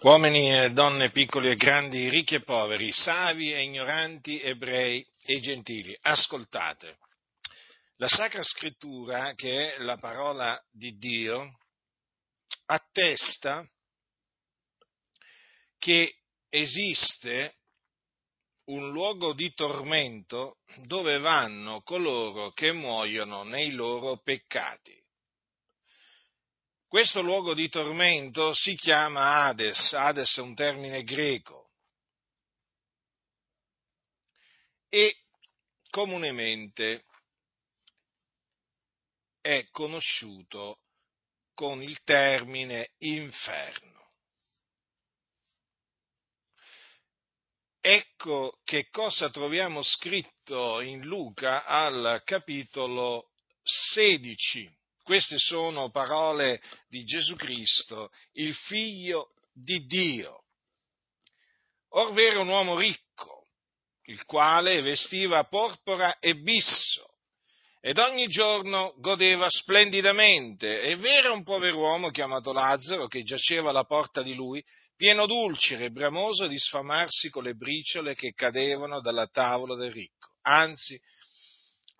Uomini e donne piccoli e grandi, ricchi e poveri, savi e ignoranti, ebrei e gentili, ascoltate. La Sacra Scrittura, che è la parola di Dio, attesta che esiste un luogo di tormento dove vanno coloro che muoiono nei loro peccati. Questo luogo di tormento si chiama Hades, Hades è un termine greco. E comunemente è conosciuto con il termine inferno. Ecco che cosa troviamo scritto in Luca al capitolo 16 queste sono parole di Gesù Cristo, il figlio di Dio. Orvero un uomo ricco, il quale vestiva porpora e bisso, ed ogni giorno godeva splendidamente. E v'era un pover'uomo chiamato Lazzaro che giaceva alla porta di lui, pieno d'ulcere e bramoso di sfamarsi con le briciole che cadevano dalla tavola del ricco. Anzi,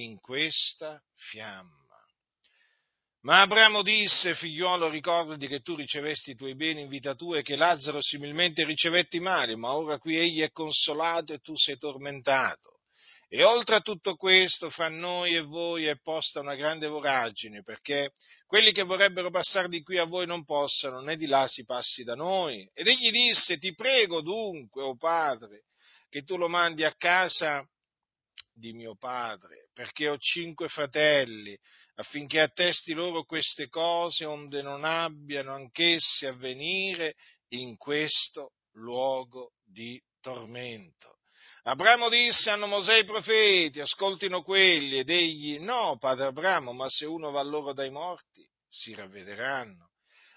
in questa fiamma. Ma Abramo disse, figliuolo, ricordati che tu ricevesti i tuoi beni in vita tua e che Lazzaro similmente ricevetti male, ma ora qui egli è consolato e tu sei tormentato. E oltre a tutto questo, fra noi e voi è posta una grande voragine, perché quelli che vorrebbero passare di qui a voi non possano, né di là si passi da noi. Ed egli disse, ti prego dunque, o oh padre, che tu lo mandi a casa di mio padre, perché ho cinque fratelli, affinché attesti loro queste cose, onde non abbiano anch'essi a venire in questo luogo di tormento. Abramo disse, hanno Mosè i profeti, ascoltino quelli, ed egli, no, padre Abramo, ma se uno va loro dai morti, si ravvederanno.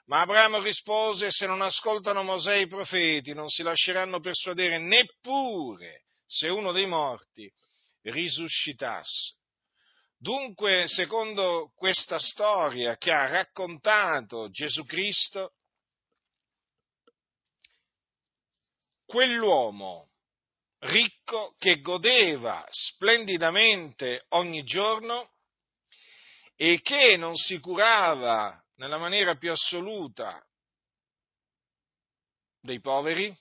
Ma Abramo rispose, se non ascoltano Mosè i profeti, non si lasceranno persuadere neppure se uno dei morti risuscitasse. Dunque, secondo questa storia che ha raccontato Gesù Cristo, quell'uomo ricco che godeva splendidamente ogni giorno e che non si curava nella maniera più assoluta dei poveri,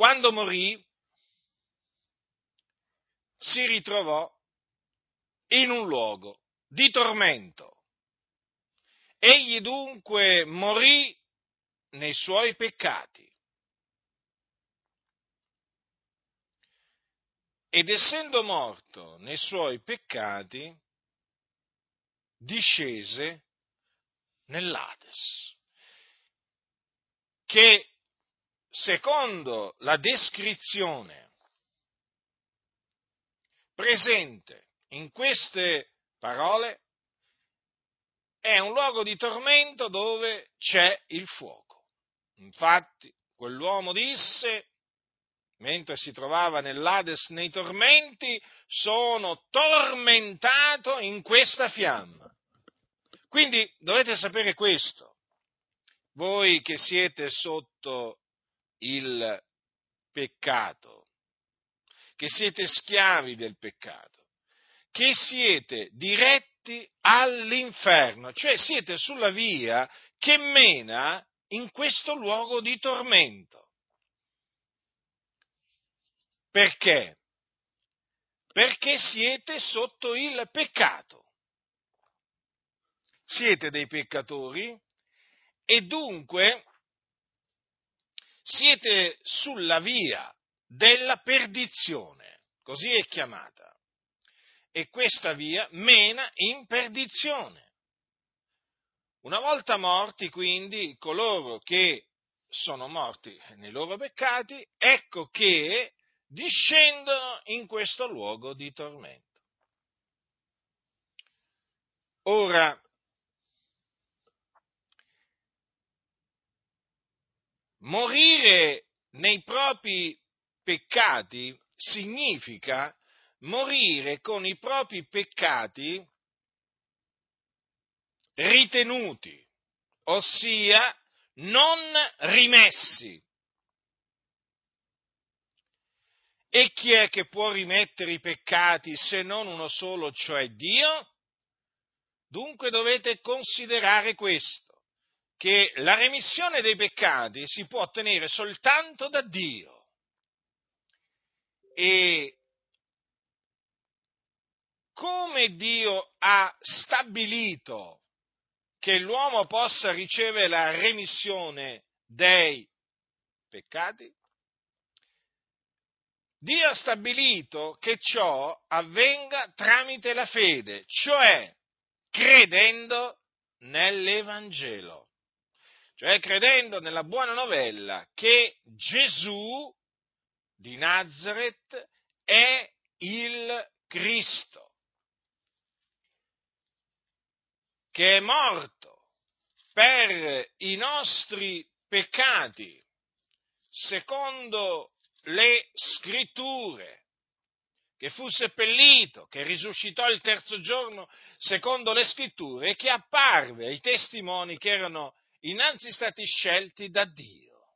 quando morì, si ritrovò in un luogo di tormento. Egli dunque morì nei suoi peccati. Ed essendo morto nei suoi peccati, discese nell'Ades, che secondo la descrizione presente in queste parole, è un luogo di tormento dove c'è il fuoco. Infatti, quell'uomo disse, mentre si trovava nell'Ades nei tormenti, sono tormentato in questa fiamma. Quindi dovete sapere questo, voi che siete sotto il peccato, che siete schiavi del peccato, che siete diretti all'inferno, cioè siete sulla via che mena in questo luogo di tormento. Perché? Perché siete sotto il peccato. Siete dei peccatori e dunque siete sulla via della perdizione, così è chiamata. E questa via mena in perdizione. Una volta morti, quindi, coloro che sono morti nei loro peccati, ecco che discendono in questo luogo di tormento. Ora, morire nei propri peccati significa morire con i propri peccati ritenuti, ossia non rimessi. E chi è che può rimettere i peccati se non uno solo, cioè Dio? Dunque dovete considerare questo, che la remissione dei peccati si può ottenere soltanto da Dio. E come Dio ha stabilito che l'uomo possa ricevere la remissione dei peccati? Dio ha stabilito che ciò avvenga tramite la fede, cioè credendo nell'Evangelo, cioè credendo nella buona novella che Gesù di Nazareth è il Cristo, che è morto per i nostri peccati, secondo le scritture, che fu seppellito, che risuscitò il terzo giorno secondo le scritture e che apparve ai testimoni che erano innanzi stati scelti da Dio.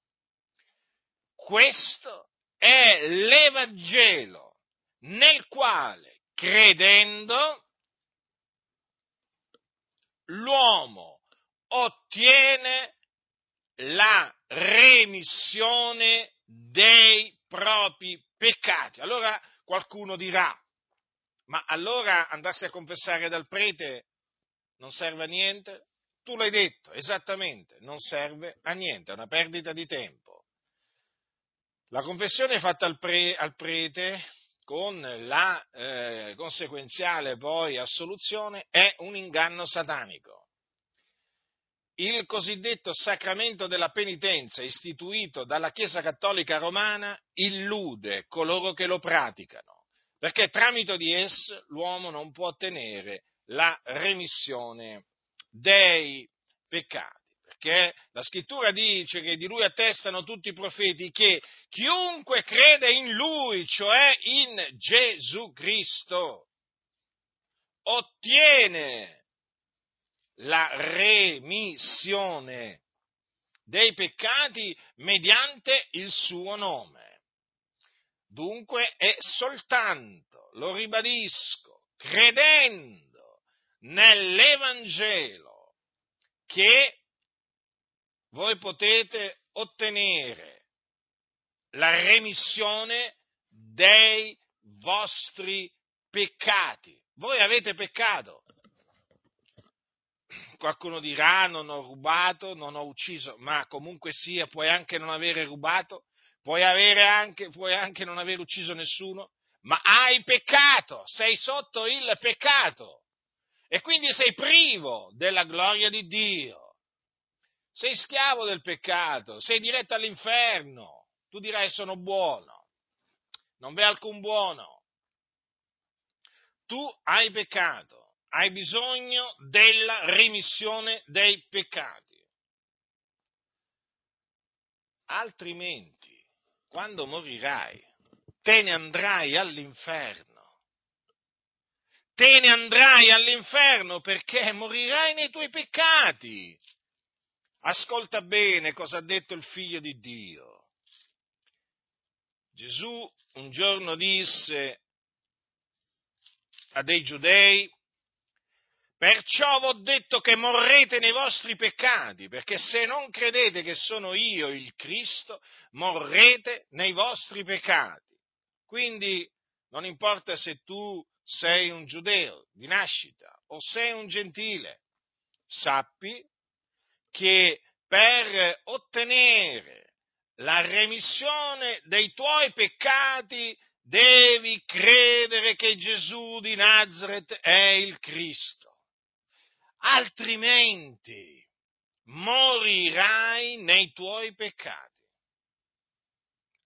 Questo è l'Evangelo nel quale, credendo, l'uomo ottiene la remissione dei propri peccati. Allora, Qualcuno dirà, ma allora andarsi a confessare dal prete non serve a niente? Tu l'hai detto, esattamente, non serve a niente, è una perdita di tempo. La confessione fatta al, pre, al prete con la eh, conseguenziale poi assoluzione è un inganno satanico il cosiddetto sacramento della penitenza istituito dalla Chiesa Cattolica Romana illude coloro che lo praticano, perché tramite di esso l'uomo non può ottenere la remissione dei peccati. Perché la scrittura dice che di lui attestano tutti i profeti che chiunque crede in lui, cioè in Gesù Cristo, ottiene la remissione dei peccati mediante il suo nome. Dunque è soltanto, lo ribadisco, credendo nell'Evangelo che voi potete ottenere la remissione dei vostri peccati. Voi avete peccato, qualcuno dirà non ho rubato, non ho ucciso, ma comunque sia, puoi anche non avere rubato, puoi, anche, puoi anche non aver ucciso nessuno, ma hai peccato, sei sotto il peccato e quindi sei privo della gloria di Dio. Sei schiavo del peccato, sei diretto all'inferno. Tu dirai sono buono. Non v'è alcun buono. Tu hai peccato hai bisogno della remissione dei peccati. Altrimenti, quando morirai, te ne andrai all'inferno. Te ne andrai all'inferno perché morirai nei tuoi peccati. Ascolta bene cosa ha detto il figlio di Dio. Gesù un giorno disse a dei giudei, Perciò vi ho detto che morrete nei vostri peccati, perché se non credete che sono io il Cristo, morrete nei vostri peccati. Quindi non importa se tu sei un giudeo di nascita o sei un gentile, sappi che per ottenere la remissione dei tuoi peccati devi credere che Gesù di Nazareth è il Cristo altrimenti morirai nei tuoi peccati.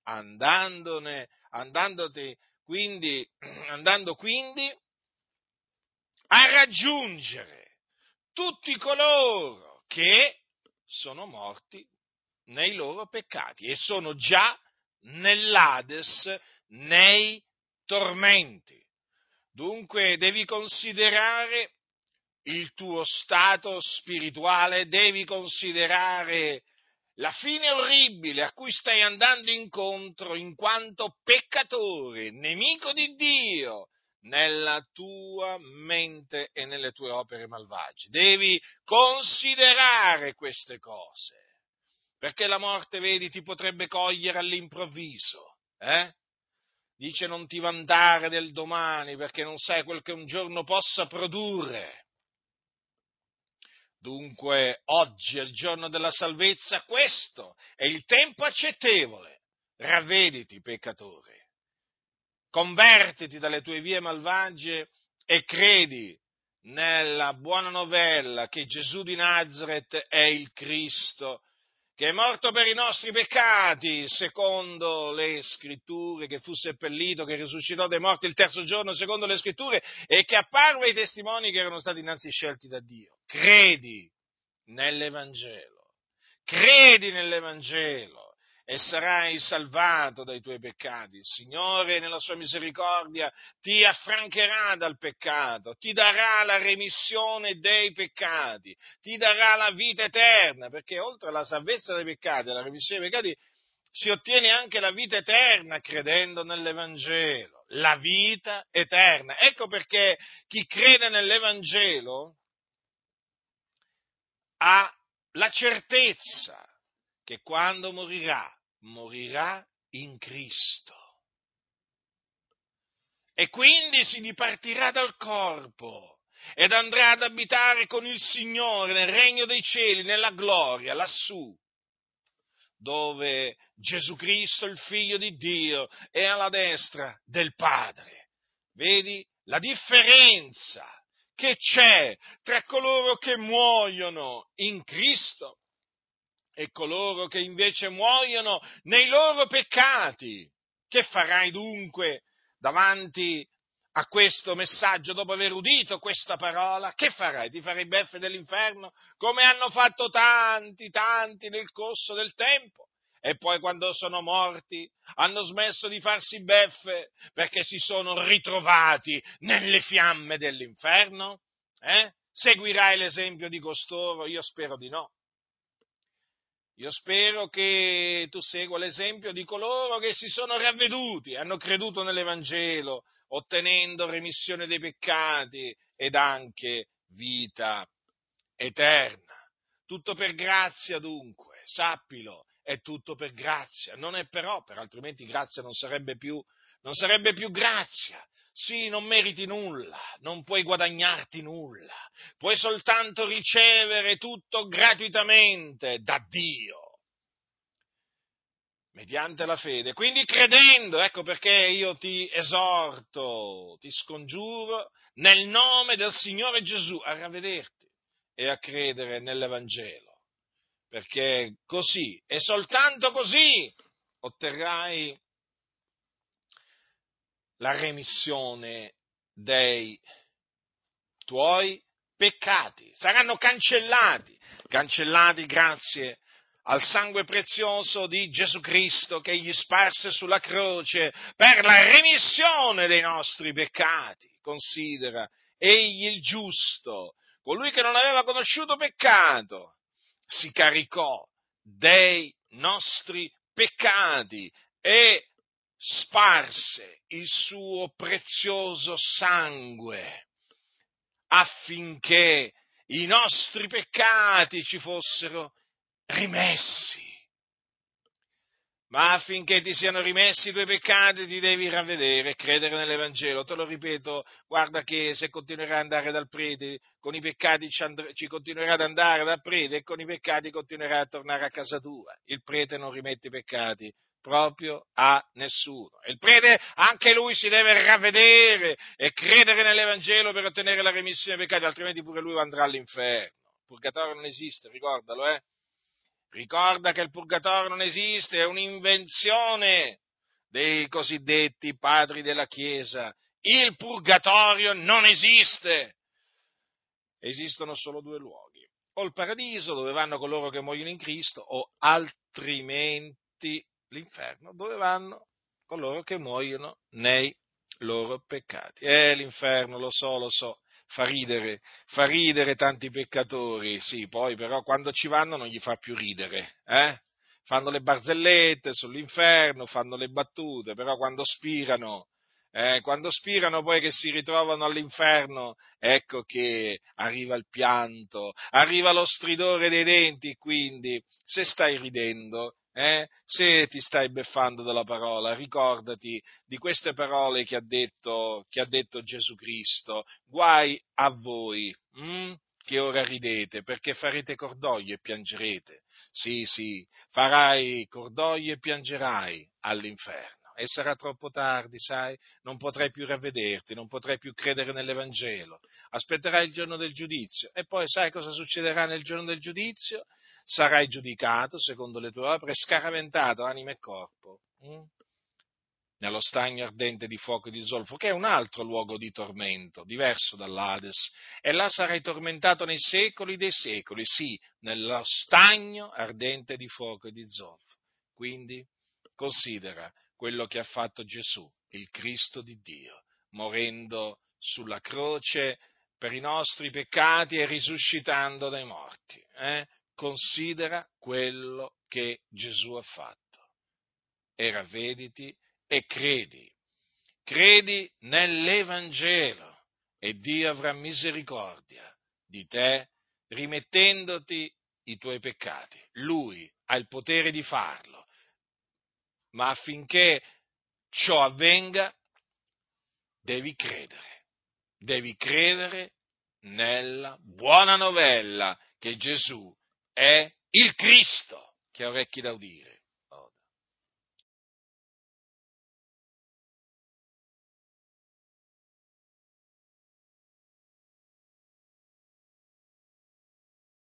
Andandone, andandoti quindi, andando quindi a raggiungere tutti coloro che sono morti nei loro peccati e sono già nell'Ades, nei tormenti. Dunque devi considerare il tuo stato spirituale, devi considerare la fine orribile a cui stai andando incontro in quanto peccatore, nemico di Dio, nella tua mente e nelle tue opere malvagie. Devi considerare queste cose, perché la morte, vedi, ti potrebbe cogliere all'improvviso. Eh? Dice non ti vantare del domani perché non sai quel che un giorno possa produrre. Dunque, oggi è il giorno della salvezza, questo è il tempo accettevole. Ravvediti, peccatore. Convertiti dalle tue vie malvagie e credi nella buona novella che Gesù di Nazareth è il Cristo, che è morto per i nostri peccati, secondo le scritture, che fu seppellito, che risuscitò dai morti il terzo giorno, secondo le scritture, e che apparve ai testimoni che erano stati innanzi scelti da Dio. Credi nell'Evangelo, credi nell'Evangelo e sarai salvato dai tuoi peccati. Il Signore, nella sua misericordia, ti affrancherà dal peccato, ti darà la remissione dei peccati, ti darà la vita eterna, perché oltre alla salvezza dei peccati, alla remissione dei peccati, si ottiene anche la vita eterna credendo nell'Evangelo, la vita eterna. Ecco perché chi crede nell'Evangelo ha la certezza che quando morirà morirà in Cristo. E quindi si dipartirà dal corpo ed andrà ad abitare con il Signore nel regno dei cieli, nella gloria, lassù, dove Gesù Cristo, il Figlio di Dio, è alla destra del Padre. Vedi la differenza che c'è tra coloro che muoiono in Cristo e coloro che invece muoiono nei loro peccati. Che farai dunque davanti a questo messaggio dopo aver udito questa parola? Che farai? Ti farai beffe dell'inferno come hanno fatto tanti, tanti nel corso del tempo? E poi quando sono morti hanno smesso di farsi beffe perché si sono ritrovati nelle fiamme dell'inferno? Eh? Seguirai l'esempio di costoro? Io spero di no. Io spero che tu segua l'esempio di coloro che si sono ravveduti, hanno creduto nell'Evangelo, ottenendo remissione dei peccati ed anche vita eterna. Tutto per grazia dunque, sappilo, è tutto per grazia, non è per opera, altrimenti grazia non sarebbe più, non sarebbe più grazia. Sì, non meriti nulla, non puoi guadagnarti nulla, puoi soltanto ricevere tutto gratuitamente da Dio, mediante la fede. Quindi credendo, ecco perché io ti esorto, ti scongiuro nel nome del Signore Gesù a ravvederti e a credere nell'Evangelo, perché così e soltanto così otterrai la remissione dei tuoi peccati, saranno cancellati, cancellati grazie al sangue prezioso di Gesù Cristo che egli sparse sulla croce per la remissione dei nostri peccati. Considera, egli il giusto, colui che non aveva conosciuto peccato, si caricò dei nostri peccati e sparse il suo prezioso sangue affinché i nostri peccati ci fossero rimessi. Ma affinché ti siano rimessi i tuoi peccati ti devi ravvedere e credere nell'Evangelo. Te lo ripeto, guarda che se continuerai ad andare dal prete, con i peccati ci, and- ci continuerai ad andare dal prete e con i peccati continuerai a tornare a casa tua. Il prete non rimette i peccati, proprio a nessuno. Il prete anche lui si deve ravvedere e credere nell'Evangelo per ottenere la remissione dei peccati, altrimenti pure lui andrà all'inferno. Il purgatorio non esiste, ricordalo, eh? Ricorda che il purgatorio non esiste, è un'invenzione dei cosiddetti padri della Chiesa. Il purgatorio non esiste. Esistono solo due luoghi. O il paradiso, dove vanno coloro che muoiono in Cristo, o altrimenti l'inferno, dove vanno coloro che muoiono nei loro peccati. Eh, l'inferno, lo so, lo so, fa ridere, fa ridere tanti peccatori, sì, poi però quando ci vanno non gli fa più ridere, eh? Fanno le barzellette sull'inferno, fanno le battute, però quando spirano, eh, quando spirano poi che si ritrovano all'inferno, ecco che arriva il pianto, arriva lo stridore dei denti, quindi se stai ridendo, eh? se ti stai beffando della parola, ricordati di queste parole che ha detto, che ha detto Gesù Cristo, guai a voi. Hm? che ora ridete, perché farete cordoglio e piangerete. Sì, sì, farai cordoglio e piangerai all'inferno. E sarà troppo tardi, sai, non potrai più ravvederti, non potrai più credere nell'Evangelo. Aspetterai il giorno del giudizio. E poi sai cosa succederà nel giorno del giudizio? sarai giudicato secondo le tue opere, scaraventato anima e corpo, hm? nello stagno ardente di fuoco e di zolfo, che è un altro luogo di tormento, diverso dall'Ades, e là sarai tormentato nei secoli dei secoli, sì, nello stagno ardente di fuoco e di zolfo. Quindi considera quello che ha fatto Gesù, il Cristo di Dio, morendo sulla croce per i nostri peccati e risuscitando dai morti. Eh? considera quello che Gesù ha fatto e ravvediti e credi. Credi nell'Evangelo e Dio avrà misericordia di te rimettendoti i tuoi peccati. Lui ha il potere di farlo, ma affinché ciò avvenga devi credere, devi credere nella buona novella che Gesù è il Cristo che ha orecchi da udire.